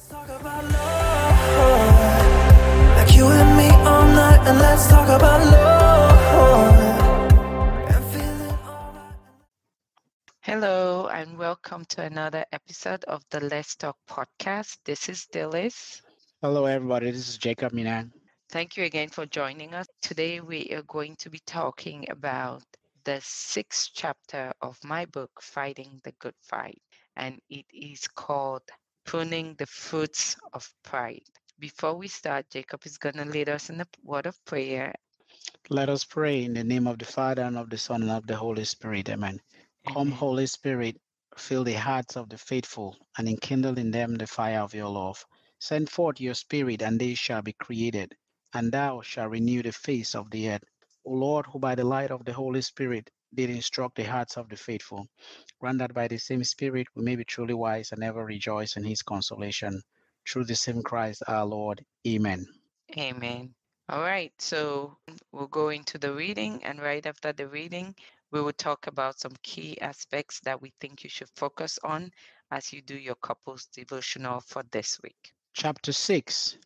Let's talk about love. Like you and me all night, and let's talk about love. And feeling alright. Hello, and welcome to another episode of the Let's Talk podcast. This is Dillis. Hello, everybody. This is Jacob Minan. Thank you again for joining us. Today, we are going to be talking about the sixth chapter of my book, Fighting the Good Fight, and it is called Pruning the Fruits of Pride. Before we start, Jacob is going to lead us in a word of prayer. Let us pray in the name of the Father and of the Son and of the Holy Spirit. Amen. Come, Holy Spirit, fill the hearts of the faithful and enkindle in them the fire of your love. Send forth your Spirit, and they shall be created, and thou shalt renew the face of the earth. O Lord, who by the light of the Holy Spirit did instruct the hearts of the faithful, grant that by the same Spirit we may be truly wise and ever rejoice in his consolation. Through the same Christ our Lord. Amen. Amen. All right, so we'll go into the reading, and right after the reading, we will talk about some key aspects that we think you should focus on as you do your couples devotional for this week. Chapter 6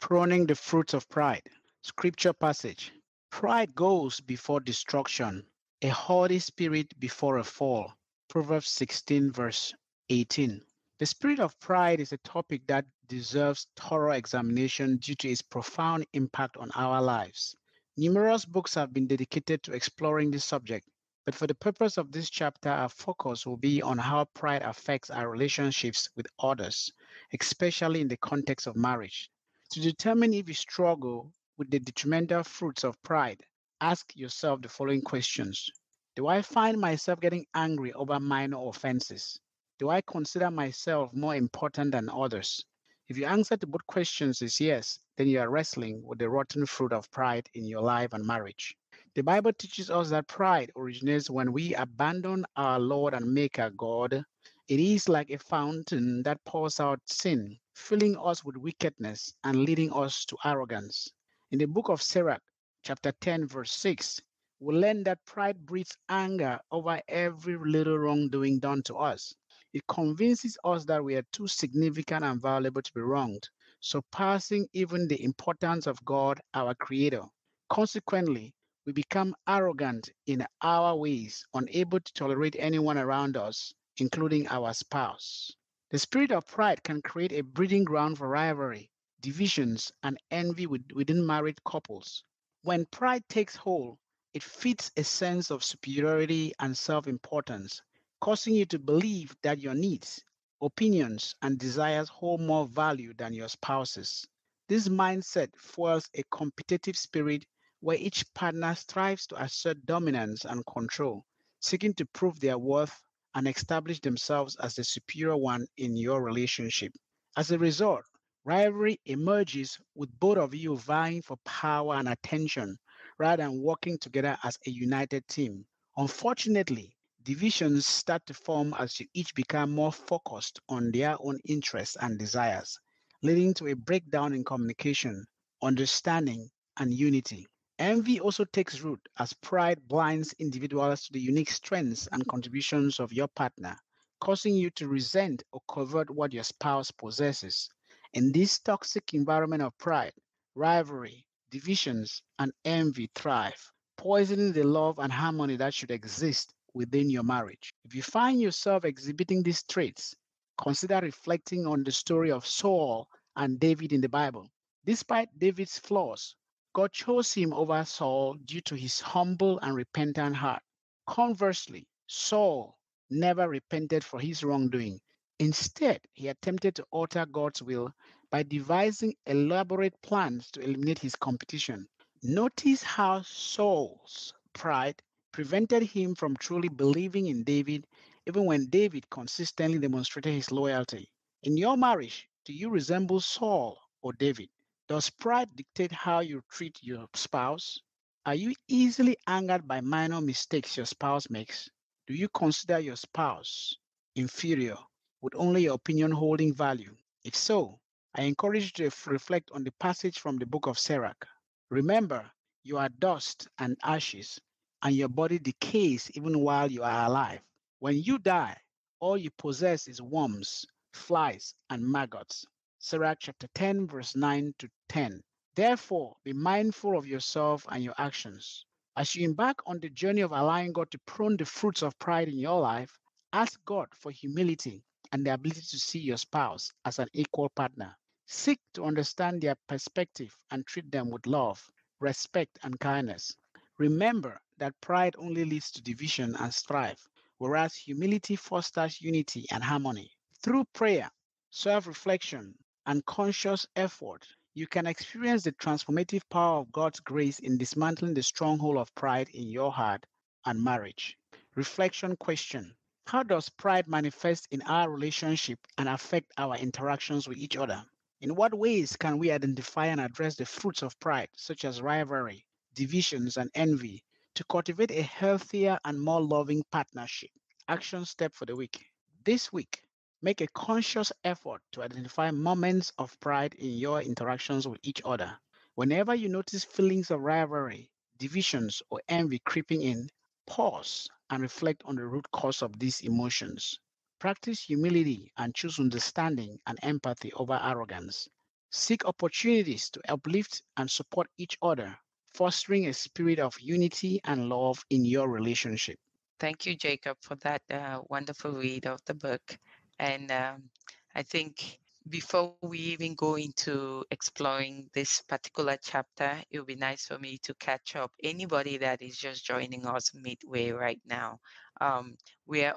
Pruning the Fruits of Pride. Scripture passage Pride goes before destruction, a haughty spirit before a fall. Proverbs 16, verse 18. The spirit of pride is a topic that deserves thorough examination due to its profound impact on our lives. Numerous books have been dedicated to exploring this subject, but for the purpose of this chapter, our focus will be on how pride affects our relationships with others, especially in the context of marriage. To determine if you struggle with the detrimental fruits of pride, ask yourself the following questions Do I find myself getting angry over minor offenses? Do I consider myself more important than others? If your answer to both questions is yes, then you are wrestling with the rotten fruit of pride in your life and marriage. The Bible teaches us that pride originates when we abandon our Lord and Maker God. It is like a fountain that pours out sin, filling us with wickedness and leading us to arrogance. In the book of Sirach, chapter 10, verse 6, we learn that pride breeds anger over every little wrongdoing done to us. It convinces us that we are too significant and valuable to be wronged, surpassing even the importance of God, our Creator. Consequently, we become arrogant in our ways, unable to tolerate anyone around us, including our spouse. The spirit of pride can create a breeding ground for rivalry, divisions, and envy within married couples. When pride takes hold, it feeds a sense of superiority and self importance, causing you to believe that your needs, opinions, and desires hold more value than your spouse's. This mindset fuels a competitive spirit where each partner strives to assert dominance and control, seeking to prove their worth and establish themselves as the superior one in your relationship. As a result, rivalry emerges with both of you vying for power and attention rather than working together as a united team. Unfortunately, divisions start to form as you each become more focused on their own interests and desires, leading to a breakdown in communication, understanding, and unity. Envy also takes root as pride blinds individuals to the unique strengths and contributions of your partner, causing you to resent or covet what your spouse possesses. In this toxic environment of pride, rivalry, divisions, and envy thrive, poisoning the love and harmony that should exist within your marriage. If you find yourself exhibiting these traits, consider reflecting on the story of Saul and David in the Bible. Despite David's flaws, God chose him over Saul due to his humble and repentant heart. Conversely, Saul never repented for his wrongdoing. Instead, he attempted to alter God's will by devising elaborate plans to eliminate his competition. Notice how Saul's pride prevented him from truly believing in David, even when David consistently demonstrated his loyalty. In your marriage, do you resemble Saul or David? Does pride dictate how you treat your spouse? Are you easily angered by minor mistakes your spouse makes? Do you consider your spouse inferior with only your opinion holding value? If so, I encourage you to reflect on the passage from the book of Sirach. Remember, you are dust and ashes, and your body decays even while you are alive. When you die, all you possess is worms, flies, and maggots. Sirach chapter 10, verse 9 to 10. Therefore, be mindful of yourself and your actions. As you embark on the journey of allowing God to prune the fruits of pride in your life, ask God for humility and the ability to see your spouse as an equal partner. Seek to understand their perspective and treat them with love, respect, and kindness. Remember that pride only leads to division and strife, whereas humility fosters unity and harmony. Through prayer, self reflection, and conscious effort, you can experience the transformative power of God's grace in dismantling the stronghold of pride in your heart and marriage. Reflection question How does pride manifest in our relationship and affect our interactions with each other? In what ways can we identify and address the fruits of pride, such as rivalry, divisions, and envy, to cultivate a healthier and more loving partnership? Action step for the week. This week, Make a conscious effort to identify moments of pride in your interactions with each other. Whenever you notice feelings of rivalry, divisions, or envy creeping in, pause and reflect on the root cause of these emotions. Practice humility and choose understanding and empathy over arrogance. Seek opportunities to uplift and support each other, fostering a spirit of unity and love in your relationship. Thank you, Jacob, for that uh, wonderful read of the book. And um, I think before we even go into exploring this particular chapter, it would be nice for me to catch up anybody that is just joining us midway right now. Um, we are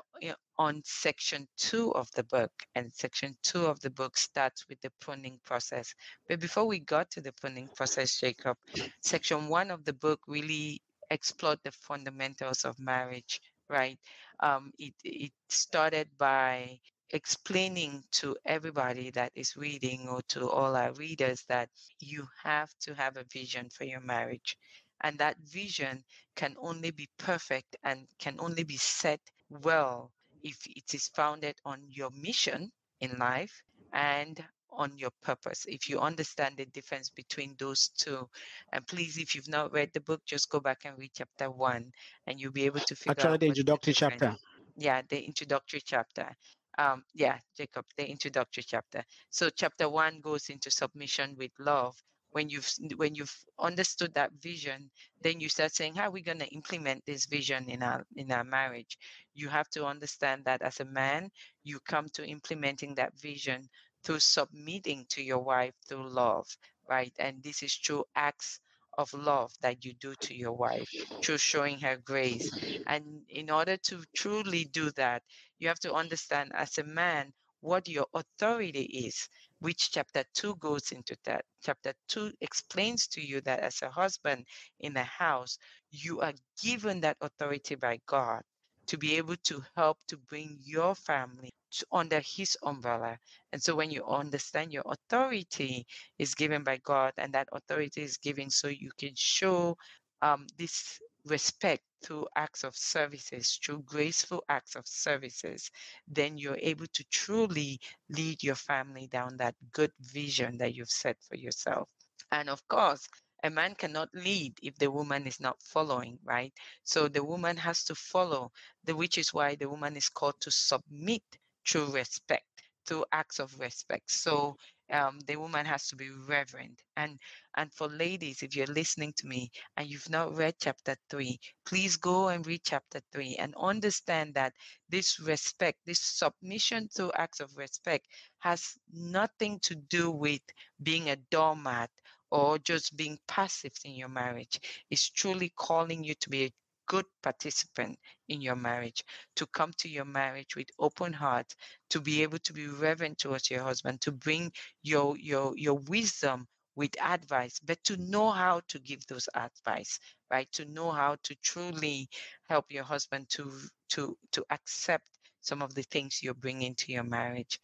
on section two of the book, and section two of the book starts with the pruning process. But before we got to the pruning process, Jacob, section one of the book really explored the fundamentals of marriage right? Um, it, it started by explaining to everybody that is reading or to all our readers that you have to have a vision for your marriage. And that vision can only be perfect and can only be set well if it is founded on your mission in life and on your purpose. If you understand the difference between those two, and please, if you've not read the book, just go back and read chapter one, and you'll be able to figure Actually, out the introductory chapter. Yeah, the introductory chapter um, yeah, Jacob, the introductory chapter. So chapter one goes into submission with love. When you've when you've understood that vision, then you start saying, "How are we going to implement this vision in our in our marriage?" You have to understand that as a man, you come to implementing that vision through submitting to your wife through love, right? And this is through acts of love that you do to your wife, through showing her grace. And in order to truly do that, you have to understand as a man what your authority is, which chapter 2 goes into that. Chapter 2 explains to you that as a husband in the house, you are given that authority by God to be able to help to bring your family to, under his umbrella. And so when you understand your authority is given by God and that authority is given so you can show um, this respect through acts of services, through graceful acts of services, then you're able to truly lead your family down that good vision that you've set for yourself. And of course, a man cannot lead if the woman is not following, right? So the woman has to follow, the, which is why the woman is called to submit through respect, through acts of respect. So um, the woman has to be reverent. And and for ladies, if you're listening to me and you've not read chapter three, please go and read chapter three and understand that this respect, this submission to acts of respect, has nothing to do with being a doormat or just being passive in your marriage. It's truly calling you to be a good participant in your marriage, to come to your marriage with open heart, to be able to be reverent towards your husband, to bring your your your wisdom with advice, but to know how to give those advice, right? To know how to truly help your husband to to to accept some of the things you're bringing to your marriage.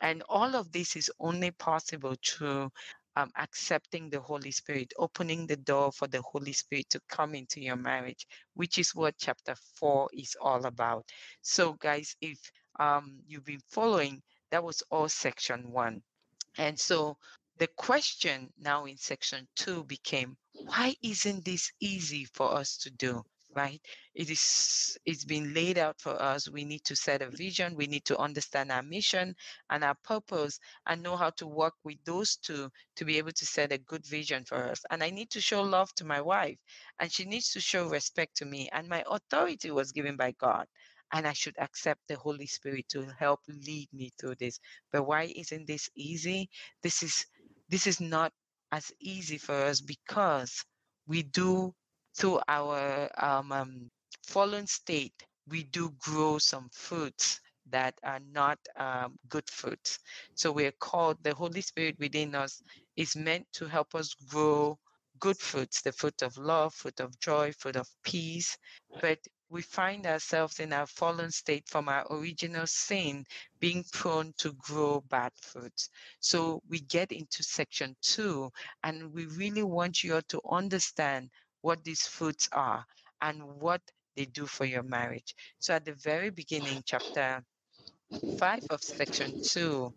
And all of this is only possible through um, accepting the Holy Spirit, opening the door for the Holy Spirit to come into your marriage, which is what chapter four is all about. So, guys, if um, you've been following, that was all section one. And so the question now in section two became why isn't this easy for us to do? Right? It is it's been laid out for us. We need to set a vision, we need to understand our mission and our purpose and know how to work with those two to be able to set a good vision for us. And I need to show love to my wife and she needs to show respect to me. And my authority was given by God. And I should accept the Holy Spirit to help lead me through this. But why isn't this easy? This is this is not as easy for us because we do through our um, um, fallen state, we do grow some fruits that are not um, good fruits. So we're called, the Holy Spirit within us is meant to help us grow good fruits, the fruit of love, fruit of joy, fruit of peace. But we find ourselves in our fallen state from our original sin being prone to grow bad fruits. So we get into section two, and we really want you all to understand what these fruits are and what they do for your marriage. So at the very beginning, chapter five of section two,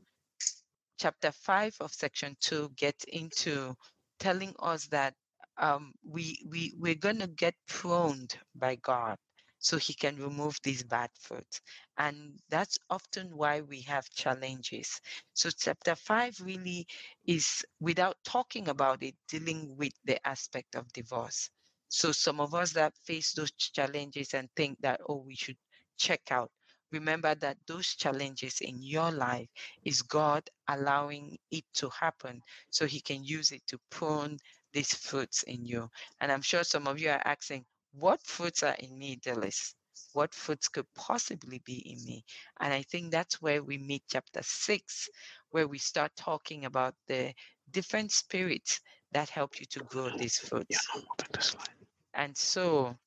chapter five of section two gets into telling us that um, we we we're gonna get pruned by God so he can remove these bad fruits. And that's often why we have challenges. So, chapter five really is, without talking about it, dealing with the aspect of divorce. So, some of us that face those challenges and think that, oh, we should check out. Remember that those challenges in your life is God allowing it to happen so He can use it to prune these fruits in you. And I'm sure some of you are asking, what fruits are in me, Dillis? What fruits could possibly be in me? And I think that's where we meet chapter six, where we start talking about the different spirits that help you to grow these Yeah, fruits. no, moving the slide. And so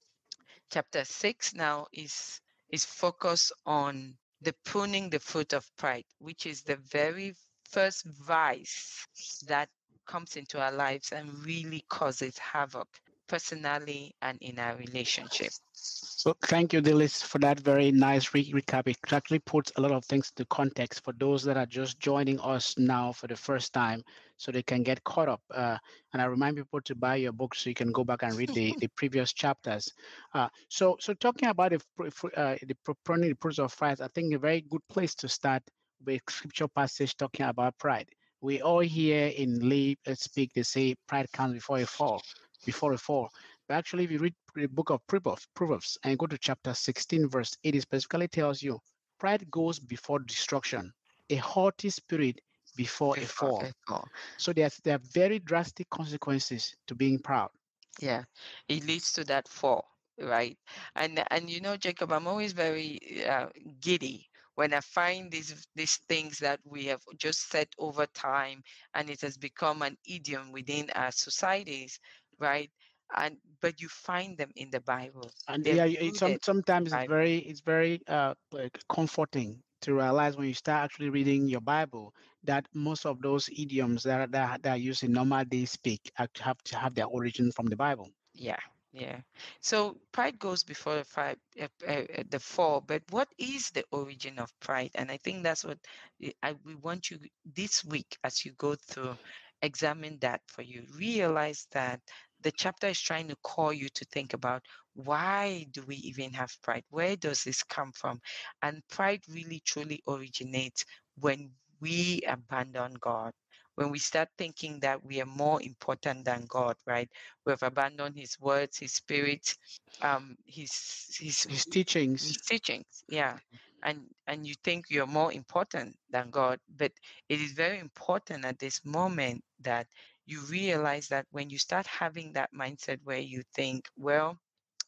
chapter six now is is focused on the pruning the fruit of pride, which is the very first vice that comes into our lives and really causes havoc personally and in our relationship. So thank you, Dillis, for that very nice re- recap. It actually puts a lot of things into context for those that are just joining us now for the first time, so they can get caught up. Uh, and I remind people to buy your book so you can go back and read the, the previous chapters. Uh, so, so talking about the uh, the pr- the of pride, I think a very good place to start with scripture passage talking about pride. We all hear in lay uh, speak they say pride comes before a fall, before a fall. But actually, if you read the book of Proverbs, Proverbs and go to chapter 16, verse 8, it specifically tells you pride goes before destruction, a haughty spirit before a fall. a fall. So there's there are very drastic consequences to being proud. Yeah, it leads to that fall, right? And and you know, Jacob, I'm always very uh, giddy when I find these these things that we have just said over time, and it has become an idiom within our societies, right? And but you find them in the Bible. And They're yeah, it's some, rooted in the sometimes it's very it's very uh like comforting to realize when you start actually reading your Bible that most of those idioms that are, that, that are used in normal day speak have to have their origin from the Bible. Yeah, yeah. So pride goes before the five, uh, uh, uh, the fall. But what is the origin of pride? And I think that's what I- I we want you this week as you go through, examine that for you. Realize that the chapter is trying to call you to think about why do we even have pride? Where does this come from? And pride really truly originates when we abandon God. When we start thinking that we are more important than God, right? we have abandoned his words, his spirit, um, his his His teachings, his teachings. Yeah. And and you think you're more important than God. But it is very important at this moment that you realize that when you start having that mindset where you think, well,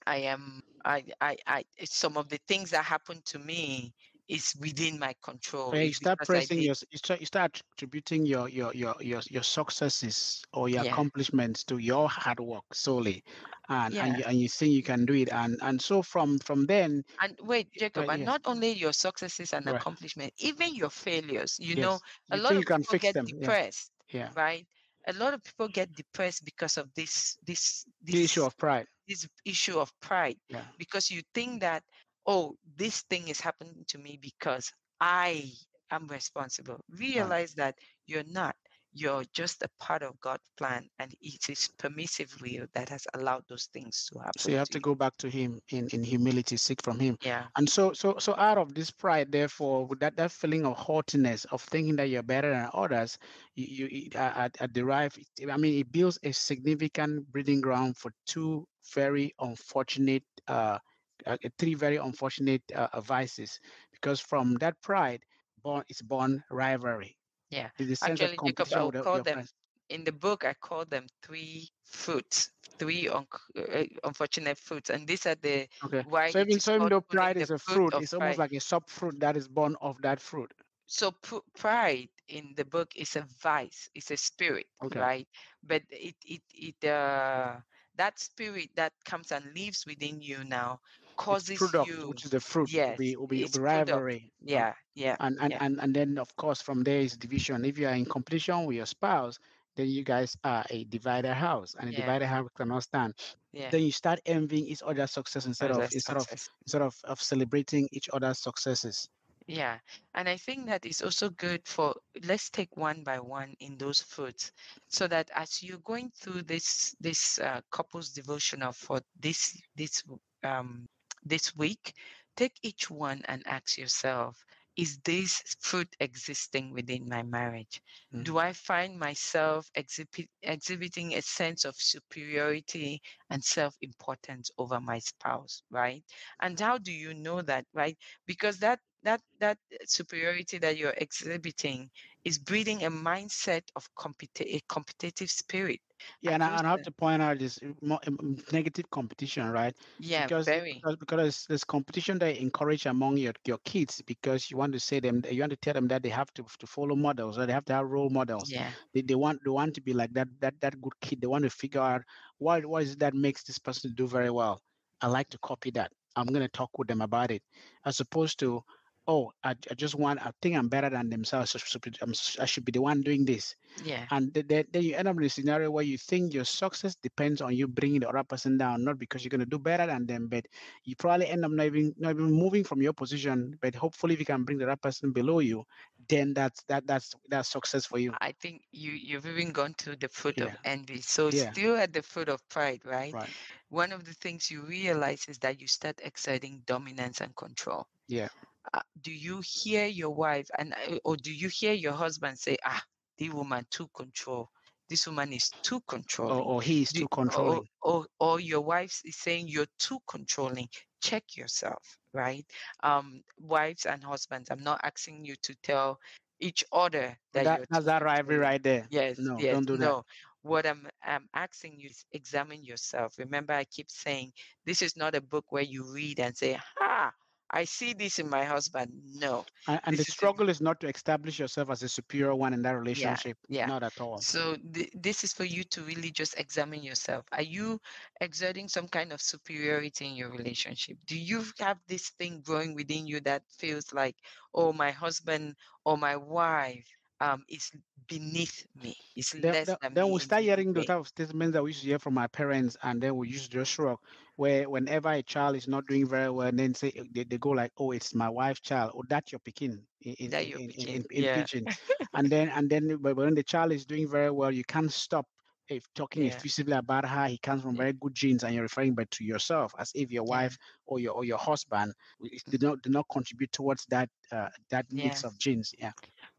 I am I I, I some of the things that happen to me is within my control. you start because I praising did your, you start, you start attributing your, your your your your successes or your Yeah. accomplishments to your hard work solely, and and you, and you think you can do it, and and so from from then, And wait, uh, Jacob, and yes. not only your successes and Right. accomplishment, even your failures. You know, a you lot of people get them. Yeah, depressed, yeah. right? A lot of people get depressed because of this this The issue of pride. this issue of pride Yeah. because you think that oh this thing is happening to me because I am responsible. Realize that you're not. You're just a part of God's plan, and it is permissive will that has allowed those things to happen. So you have to go back to him in, in humility, seek from him. Yeah, And so so so out of this pride, therefore, with that, that feeling of haughtiness, of thinking that you're better than others, you, you I, I, derive I mean it builds a significant breeding ground for two very unfortunate uh, uh three very unfortunate uh, vices because from that pride born is born rivalry. Yeah. Actually, Jacob, I'll call them friends. in the book. I call them three fruits, three un- uh, unfortunate fruits, and these are the Okay. why So even so even though pride is a fruit it's almost pride. like a sub fruit that is born of that fruit. so pr- pride in the book is a vice it's a spirit Okay. right but it it it uh that spirit that comes and lives within you now causes product, you which is the fruit, yes will be, will be rivalry. Yeah yeah and and, yeah. and and then of course from there is division. If you are in competition with your spouse then you guys are a divided house and a Yeah. divided house cannot stand. Yeah. Then you start envying each other's success instead of instead of instead of, of celebrating each other's successes. Yeah, and I think that is also good for let's take one by one in those fruits, so that as you're going through this this uh, couples devotional for this this um this week, take each one and ask yourself, is this fruit existing within my marriage? Mm. Do I find myself exhibit, exhibiting a sense of superiority and self-importance over my spouse, right? And how do you know that, right? Because that that that superiority that you're exhibiting is breeding a mindset of competi- a competitive spirit. Yeah And I, and I have to point out this uh, um, um, negative competition right? Yeah, because very. because, because there's, competition that you encourage among your, your kids because you want to say them you want to tell them that they have to, to follow models or they have to have role models. Yeah, they, they want they want to be like that that that good kid. They want to figure out what what is it that makes this person do very well. I like to copy that. I'm going to talk with them about it as opposed to oh i, I just want i think i'm better than themselves so, so I'm, s- i should be the one doing this yeah, and then then you end up in a scenario where you think your success depends on you bringing the other person down not because you're going to do better than them but you probably end up not even not even moving from your position but hopefully if you can bring the other person below you then that's that that's that's success for you I think you you've even gone to the fruit of envy. So Yeah. still at the foot of pride, right? right One of the things you realize is that you start exerting dominance and control. yeah uh, do you hear your wife and uh, or do you hear your husband say ah the woman too control this woman is too or, controlling or he is too controlling? or, or or your wife is saying you're too controlling check yourself right? Um wives and husbands i'm not asking you to tell each other that, that, that's that rivalry right there. Yes, no yes, don't do that. no. What I'm I'm asking you is examine yourself. Remember, I keep saying this is not a book where you read and say, "Ha, I see this in my husband." No. and, and the this is struggle is not to establish yourself as a superior one in that relationship yeah. not at all So th- this is for you to really just examine yourself. Are you exerting some kind of superiority in your relationship? Do you have this thing growing within you that feels like, "Oh, my husband or my wife um is beneath me. Is then, less then, than then me." we in start hearing way?" those type of statements that we used to hear from our parents, and then we used to just shrug. Where whenever a child is not doing very well, and then say they, they go like, "Oh, it's my wife's child," or "That's your picking" in That your in, in, picking, in, in yeah. and then and then but when the child is doing very well, you can't stop if talking Yeah. effusively about her. He comes from very good genes, and you're referring back to yourself as if your Yeah. wife or your or your husband w- did not did not contribute towards that uh, that mix Yeah. of genes. Yeah.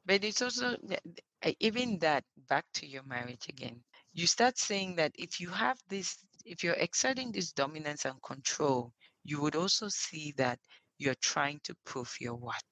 But it's also uh, even that back to your marriage again. You start saying that if you have this, if you're exerting this dominance and control, you would also see that you're trying to prove your worth.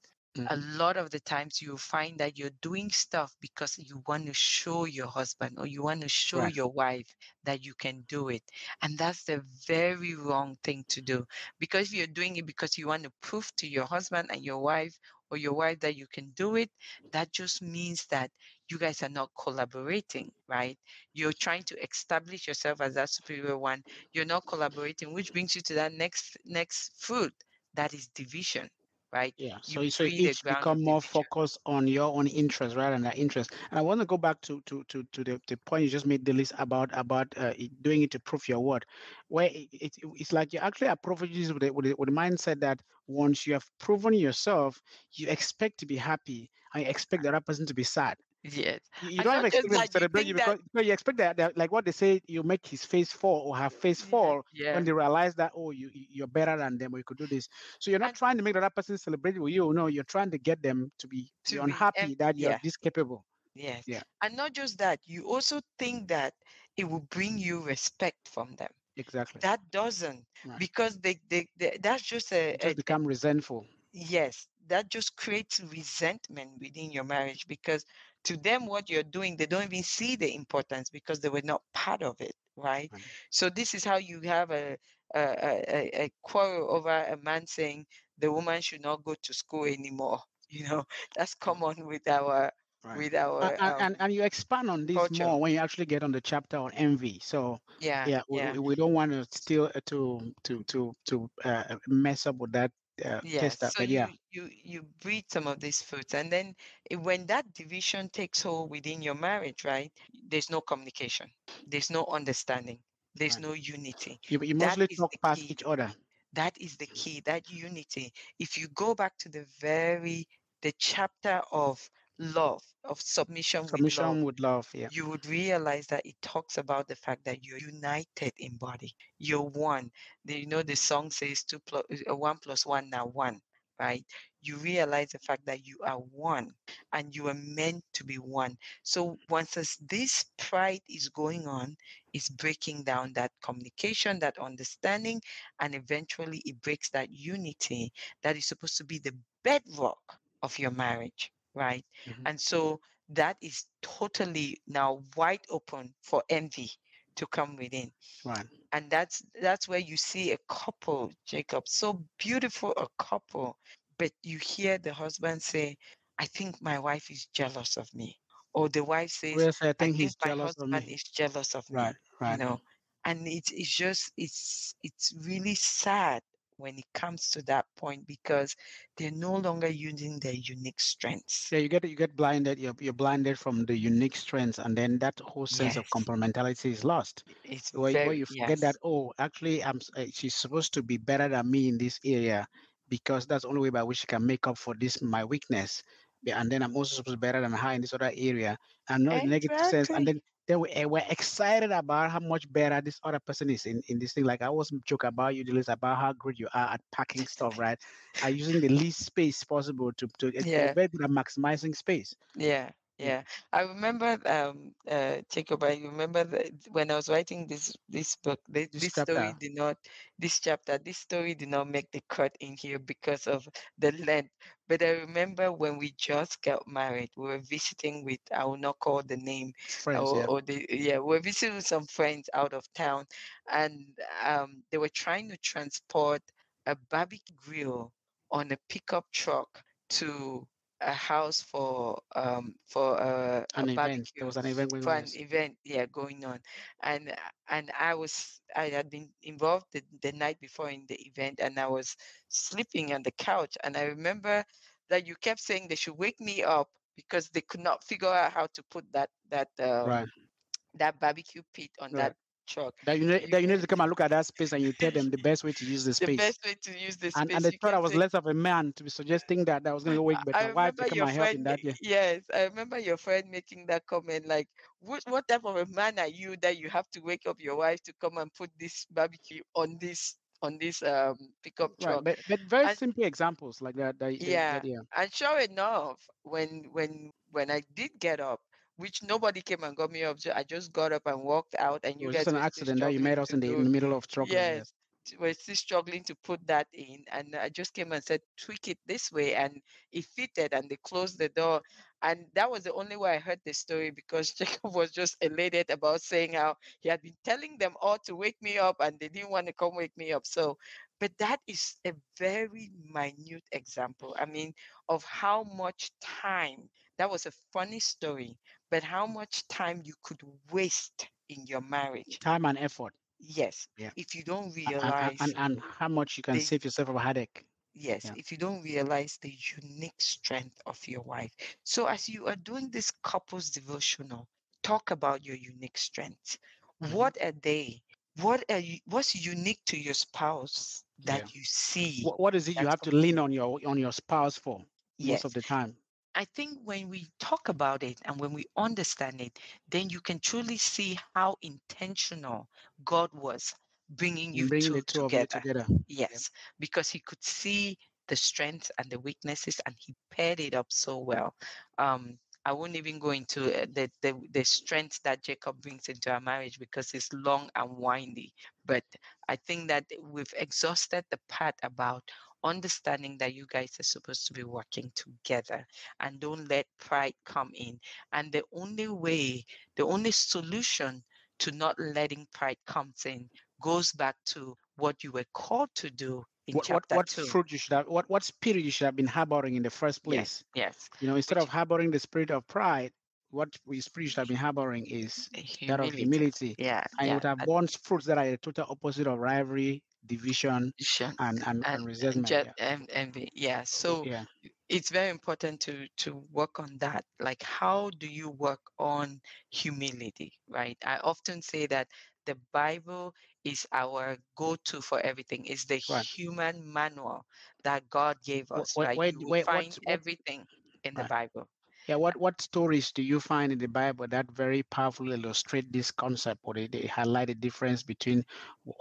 A Mhm. lot of the times you find that you're doing stuff because you want to show your husband or you want to show Right. your wife that you can do it. And that's the very wrong thing to do. Because if you're doing it because you want to prove to your husband and your wife or your wife that you can do it, that just means that you guys are not collaborating, right? You're trying to establish yourself as that superior one. You're not collaborating, which brings you to that next next fruit, that is division, right? Yeah, You so so each become more focused on your own interest rather than their interest. And I want to go back to to to to the, the point you just made, the list about about uh, doing it to prove your word, where it, it, it's like you actually approach this with the, with, the, with the mindset that once you have proven yourself, you expect to be happy and you expect the other person to be sad. Yes. You, don't have experience just expect them to that, you celebrate you think that because, because you expect that, that, like what they say, you make his face fall or her face fall yeah. when they realize that oh you you- you're better than them or you could do this. So you're not And trying to make the other person celebrate with you. No, you're trying to get them to be to be unhappy that you're yeah, this capable. yes. Yeah, And not just that, you also think that it will bring you respect from them. exactly. That doesn't Right. because they, they, they that's just a, just a become resentful. yes, that just creates resentment within your marriage because to them what you're doing, they don't even see the importance because they were not part of it, right? Right. So this is how you have a a, a, a a quarrel over a man saying the woman should not go to school anymore. You know, that's common with our Right. with our and, and, um and you expand on this culture. more when you actually get on the chapter on envy. So Yeah, yeah, we, yeah. we- we don't want to still uh, to to to to uh, mess up with that uh, Yeah, test that. so But you yeah, you you breed some of these fruits, and then when that division takes hold within your marriage, right? There's no communication, there's no understanding, there's right. no unity. You, you mostly talk past key. each other. That is the key. That unity. If you go back to the very the chapter of love, of submission with love, Submission with love. Yeah. you would realize that it talks about the fact that you're united in body. You're one. You know, the song says two plus uh, one plus one now one, right? You realize the fact that you are one and you are meant to be one. So once this pride is going on, it's breaking down that communication, that understanding, and eventually it breaks that unity that is supposed to be the bedrock of your marriage, right? Mhm. And so that is totally now wide open for envy to come within Right. and that's that's where you see a couple jacob so beautiful a couple but you hear the husband say i think my wife is jealous of me or the wife says Yes, I i think think he's my jealous of husband me. is jealous of me Right. you know and it's it's just it's it's really sad when it comes to that point because they're no longer using their unique strengths Yeah, you get you get blinded. You're you're blinded from the unique strengths, and then that whole sense of yes complementarity is lost. it's Where where you forget that oh, actually, I'm uh, she's supposed to be better than me in this area because that's the only way by which she can make up for this my weakness. And then I'm also supposed to be better than her in this other area, and not in negative sense. And then then we, eh, we're excited about how much better this other person is in, in this thing. Like I always joke about you, Dilys, about how good you are at packing stuff, right? Are using the least space possible to to. eh, You're yeah very good at maximizing space. Yeah, Yeah. I remember um uh Jacob, I remember that when I was writing this this book, this, This this story did not this chapter, this story did not make the cut in here because of the length. But I remember when we just got married, we were visiting with I will not call the name friends, or, yeah. or the yeah, we were visiting with some friends out of town and um they were trying to transport a barbecue grill on a pickup truck to a house for um for a, a event. There barbecue was an event going for on. an event yeah going on and uh, and i was i had been involved the, the night before in the event and i was sleeping on the couch and i remember that you kept saying they should wake me up because they could not figure out how to put that that um Right. that barbecue pit on Right. that truck That you need you that you need to come and look at that space and you tell them the best way to use the the space. best way to use the And space and and they thought I was less of a man to be suggesting that that I was gonna go wake I I to remember come your and help in friend, that. Yeah. yes, I remember your friend making that comment like, what, what type of a man are you that you have to wake up your wife to come and put this barbecue on this on this um pickup Right. truck? But but very And simple examples like that. That, that, yeah, that yeah. and sure enough, when when when I did get up, which nobody came and got me up, I just got up and walked out, and It you was just guys an accident that you met us in the in the middle of struggling. yes Yes. we're still struggling to put that in and i just came and said tweak it this way and it fitted and they closed the door and that was the only way i heard the story because jacob was just elated about saying how he had been telling them all to wake me up and they didn't want to come wake me up so but that is a very minute example i mean of how much time that was a funny story but how much time you could waste in your marriage Time and effort. yes Yeah. if you don't And and, realize and, and how much you can the save yourself of a headache. yes Yeah. if you don't realize the unique strength of your wife so as you are doing this couples devotional talk about your unique strengths Mhm. what are they what are you what's unique to your spouse that Yeah. you see What what is it you have to lean on your on your spouse for most of the time? I think when we talk about it and when we understand it, then you can truly see how intentional God was bringing you Bringing two the two of you together. together. Yes, because he could see the strengths and the weaknesses and he paired it up so well. Um, I won't even go into uh, the, the the strength that Jacob brings into our marriage because it's long and windy. But I think that we've exhausted the part about understanding that you guys are supposed to be working together and don't let pride come in. And the only way, the only solution to not letting pride come in goes back to what you were called to do in What, what chapter what two. fruit you should have what what spirit you should have been harboring in the first place. Yes, You know, instead which- of harboring the spirit of pride, what we spirit should have been harboring is that of humility. Yeah, And yeah. would have borne fruits that are the total opposite of rivalry, division, vision and and, and, resentment. and, yeah. je- and envy. Yeah. So yeah. it's very important to to work on that like how do you work on humility right i often say that the bible is our go-to for everything it's the Right. human manual that god gave us wh- right where you where- find what- everything in the bible Yeah, what what stories do you find in the Bible that very powerfully illustrate this concept or they, they highlight the difference between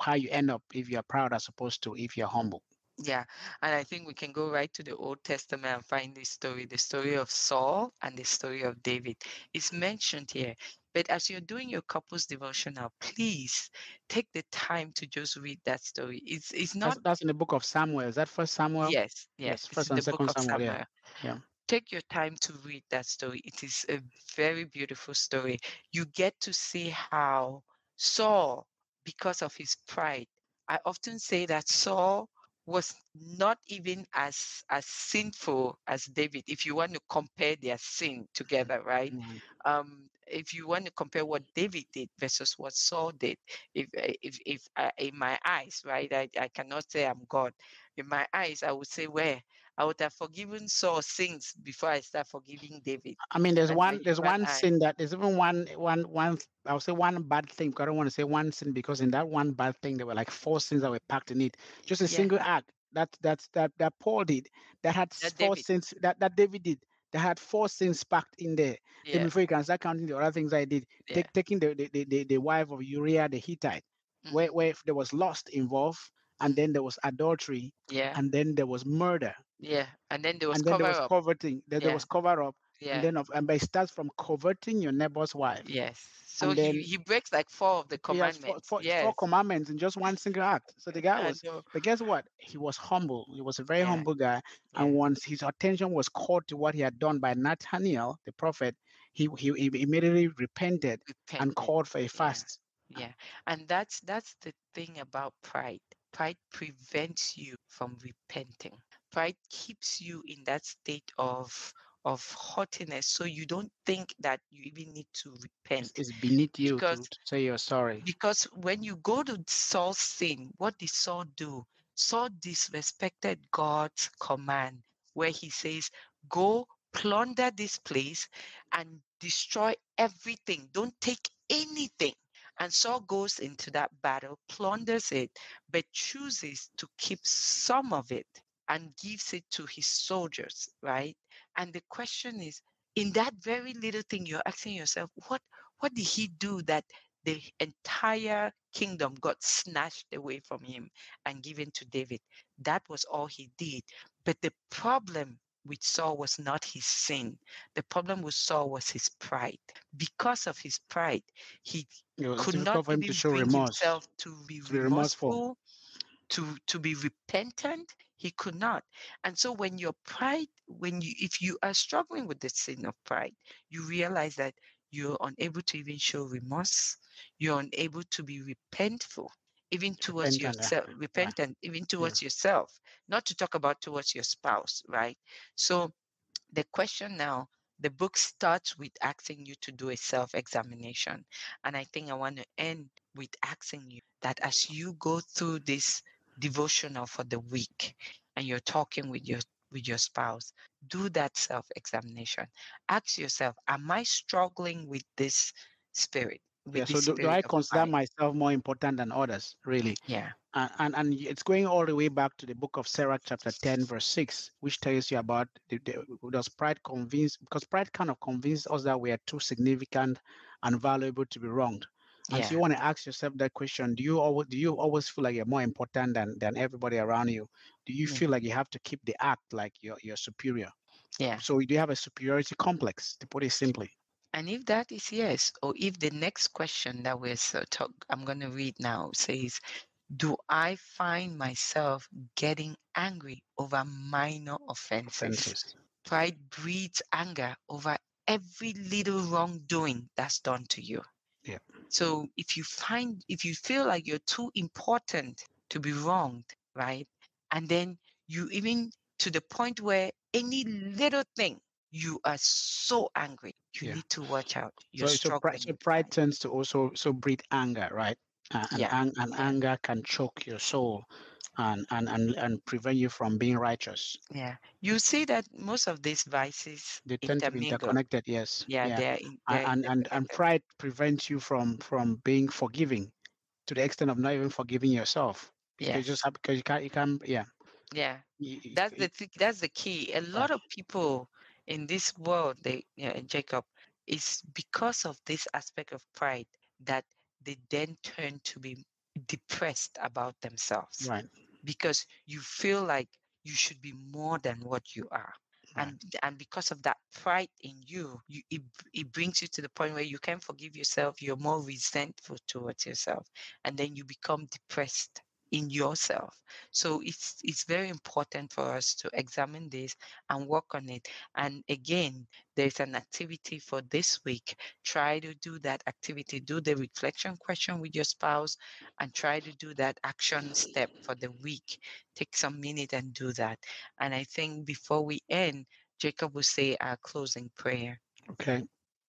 how you end up if you're proud as opposed to if you're humble? Yeah, and I think we can go right to the Old Testament and find this story, the story of Saul and the story of David. It's mentioned here. But as you're doing your couples devotional, please take the time to just read that story. It's it's not that's in the book of Samuel. Is that first Samuel? yes, yes, yes, first and second of Samuel, yeah, Samuel. yeah. Take your time to read that story. It is a very beautiful story. You get to see how Saul, because of his pride, I often say that Saul was not even as as sinful as David. If you want to compare their sin together, right? Mhm. um if you want to compare what David did versus what Saul did, if uh, if if uh, in my eyes, right, I, I cannot say I'm God. In my eyes, I would say where I would have forgiven Saul sins before I start forgiving David. I mean, there's my one there's one eye. sin that there's even one one one I'll say one bad thing. I don't want to say one sin because in that one bad thing there were like four sins that were packed in it. Just a Yeah. single act that that that that Paul did that had That four David. sins that that David did that had four sins packed in there. Then Yeah, before you can start counting the other things I did, yeah, take, taking the, the, the, the, wife of Uriah the Hittite, where, mhm, where there was lust involved, and then there was adultery, yeah, and then there was murder, yeah. And then there was and then there was up. coveting, then there was cover up, yeah, and then of and but it starts from coveting your neighbor's wife. yes. So And he then he breaks like four of the four, commandments. four, four Yes. commandments in just one single act. So the guy was, but guess what? He was humble. He was a very Yeah, humble guy. yeah. And once his attention was called to what he had done by Nathaniel, the prophet, he, he, he immediately repented and called for a Yeah. fast. Yeah, and that's that's the thing about pride. Pride prevents you from repenting. Pride keeps you in that state of of haughtiness, so you don't think that you even need to repent. it's beneath you to, Because to say you're sorry. because when you go to Saul's sin, what did Saul do? Saul disrespected God's command, where he says, Go plunder this place and destroy everything. Don't take anything. And Saul goes into that battle, plunders it, but chooses to keep some of it and gives it to his soldiers, right? And the question is, in that very little thing, you're asking yourself, what what did he do that the entire kingdom got snatched away from him and given to David? That was all he did. But the problem with Saul was not his sin. The problem with Saul was his pride. Because of his pride, he could not even bring remorse. himself to be to be remorseful. remorseful, to to be repentant. He could not. And so when your pride, when you if you are struggling with the sin of pride, you realize that you're unable to even show remorse. You're unable to be repentful, even towards Repentant, yeah. yourself, repentant, even towards yourself, not to talk about towards your spouse, right? So the question now, the book starts with asking you to do a self examination. And I think I want to end with asking you that as you go through this devotional for the week and you're talking with your with your spouse do that self examination ask yourself am i struggling with this spirit with Yeah. So do, do I consider pride. myself more important than others? Really? Yeah. and, and and it's going all the way back to the book of Sirach, chapter 10 verse 6 which tells you about the, the, does pride convince because pride kind of convinced us that we are too significant and valuable to be wronged and so Yeah. you want to ask yourself that question do you always do you always feel like you're more important than than everybody around you do you Yeah. feel like you have to keep the act like you're, you're superior Yeah. so do you have a superiority complex to put it simply And if that is yes, or if the next question that we're so talk, I'm going to read now says, Do I find myself getting angry over minor offenses? offenses Pride breeds anger over every little wrongdoing that's done to you. Yeah. So if you find, if you feel like you're too important to be wronged, right? And then you even to the point where any little thing you are so angry, you Yeah. need to watch out. You're so so pride, so pride tends to also so breed anger right uh, and, Yeah, ang- and anger can choke your soul and, and and and prevent you from being righteous. Yeah. You see that most of these vices they tend to be interconnected yes. Yeah, yeah. they're in, they're and and and pride prevents you from from being forgiving to the extent of not even forgiving yourself because you just have because you can't you can't yeah. Yeah. you- That's you- the th- that's the key. A lot of people in this world, they yeah, Jacob, is because of this aspect of pride that they then turn to be depressed about themselves right because you feel like you should be more than what you are. Right. And and because of that pride in you, you it, it brings you to the point where you can't forgive yourself. You're more resentful towards yourself, and then you become depressed in yourself. So it's it's very important for us to examine this and work on it. And again, there's an activity for this week. Try to do that activity. Do the reflection question with your spouse and try to do that action step for the week. Take some minute and do that. And I think before we end, Jacob will say our closing prayer. okay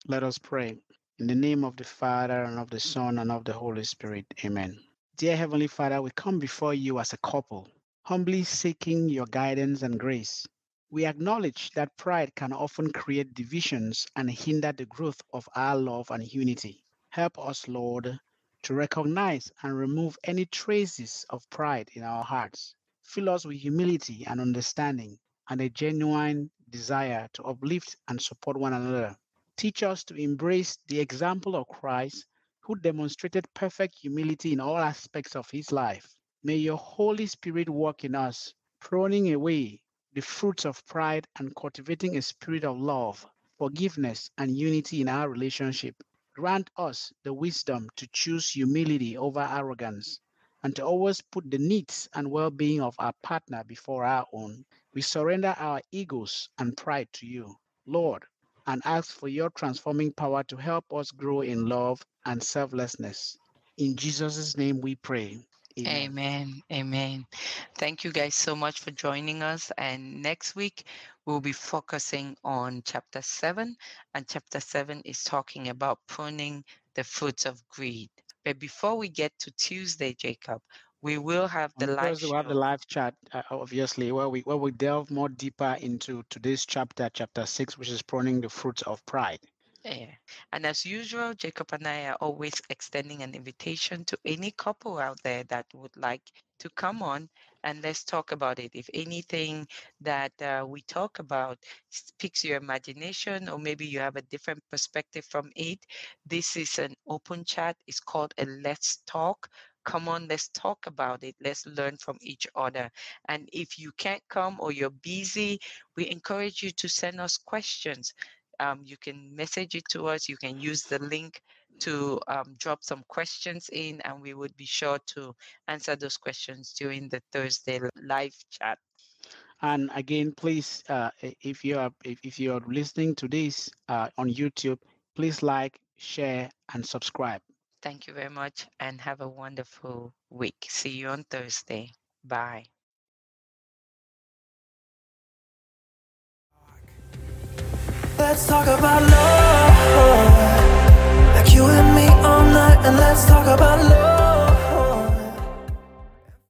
let us pray in the name of the father and of the son and of the holy spirit amen dear heavenly father we come before you as a couple humbly seeking your guidance and grace. We acknowledge that pride can often create divisions and hinder the growth of our love and unity. Help us lord to recognize and remove any traces of pride in our hearts. Fill us with humility and understanding and a genuine desire to uplift and support one another. Teach us to embrace the example of Christ, who demonstrated perfect humility in all aspects of his life. May your Holy Spirit work in us, pruning away the fruits of pride and cultivating a spirit of love, forgiveness, and unity in our relationship. Grant us the wisdom to choose humility over arrogance and to always put the needs and well being of our partner before our own. We surrender our egos and pride to you, Lord and ask for your transforming power to help us grow in love and selflessness. In Jesus' name we pray. Amen. Amen. Amen. Thank you guys so much for joining us. And next week, we'll be focusing on chapter seven. And chapter seven is talking about pruning the fruits of greed. But before we get to Tuesday, Jacob, we will have the live we'll have the live chat, uh, obviously, where we where we delve more deeper into today's chapter, chapter six, which is pruning the fruits of pride. Yeah. And as usual, Jacob and I are always extending an invitation to any couple out there that would like to come on and let's talk about it. If anything that uh, we talk about speaks your imagination, or maybe you have a different perspective from it, this is an open chat. It's called a Let's Talk. Come on, let's talk about it. Let's learn from each other. And if you can't come or you're busy, we encourage you to send us questions um, you can message it to us. You can use the link to um, drop some questions in, and we would be sure to answer those questions during the Thursday live chat. And again, please, uh, if you are if, if you are listening to this uh, on YouTube, please like, share, and subscribe. Thank you very much, and have a wonderful week. See you on Thursday. Bye. Let's talk about love. Like you and me all night, and let's talk about love.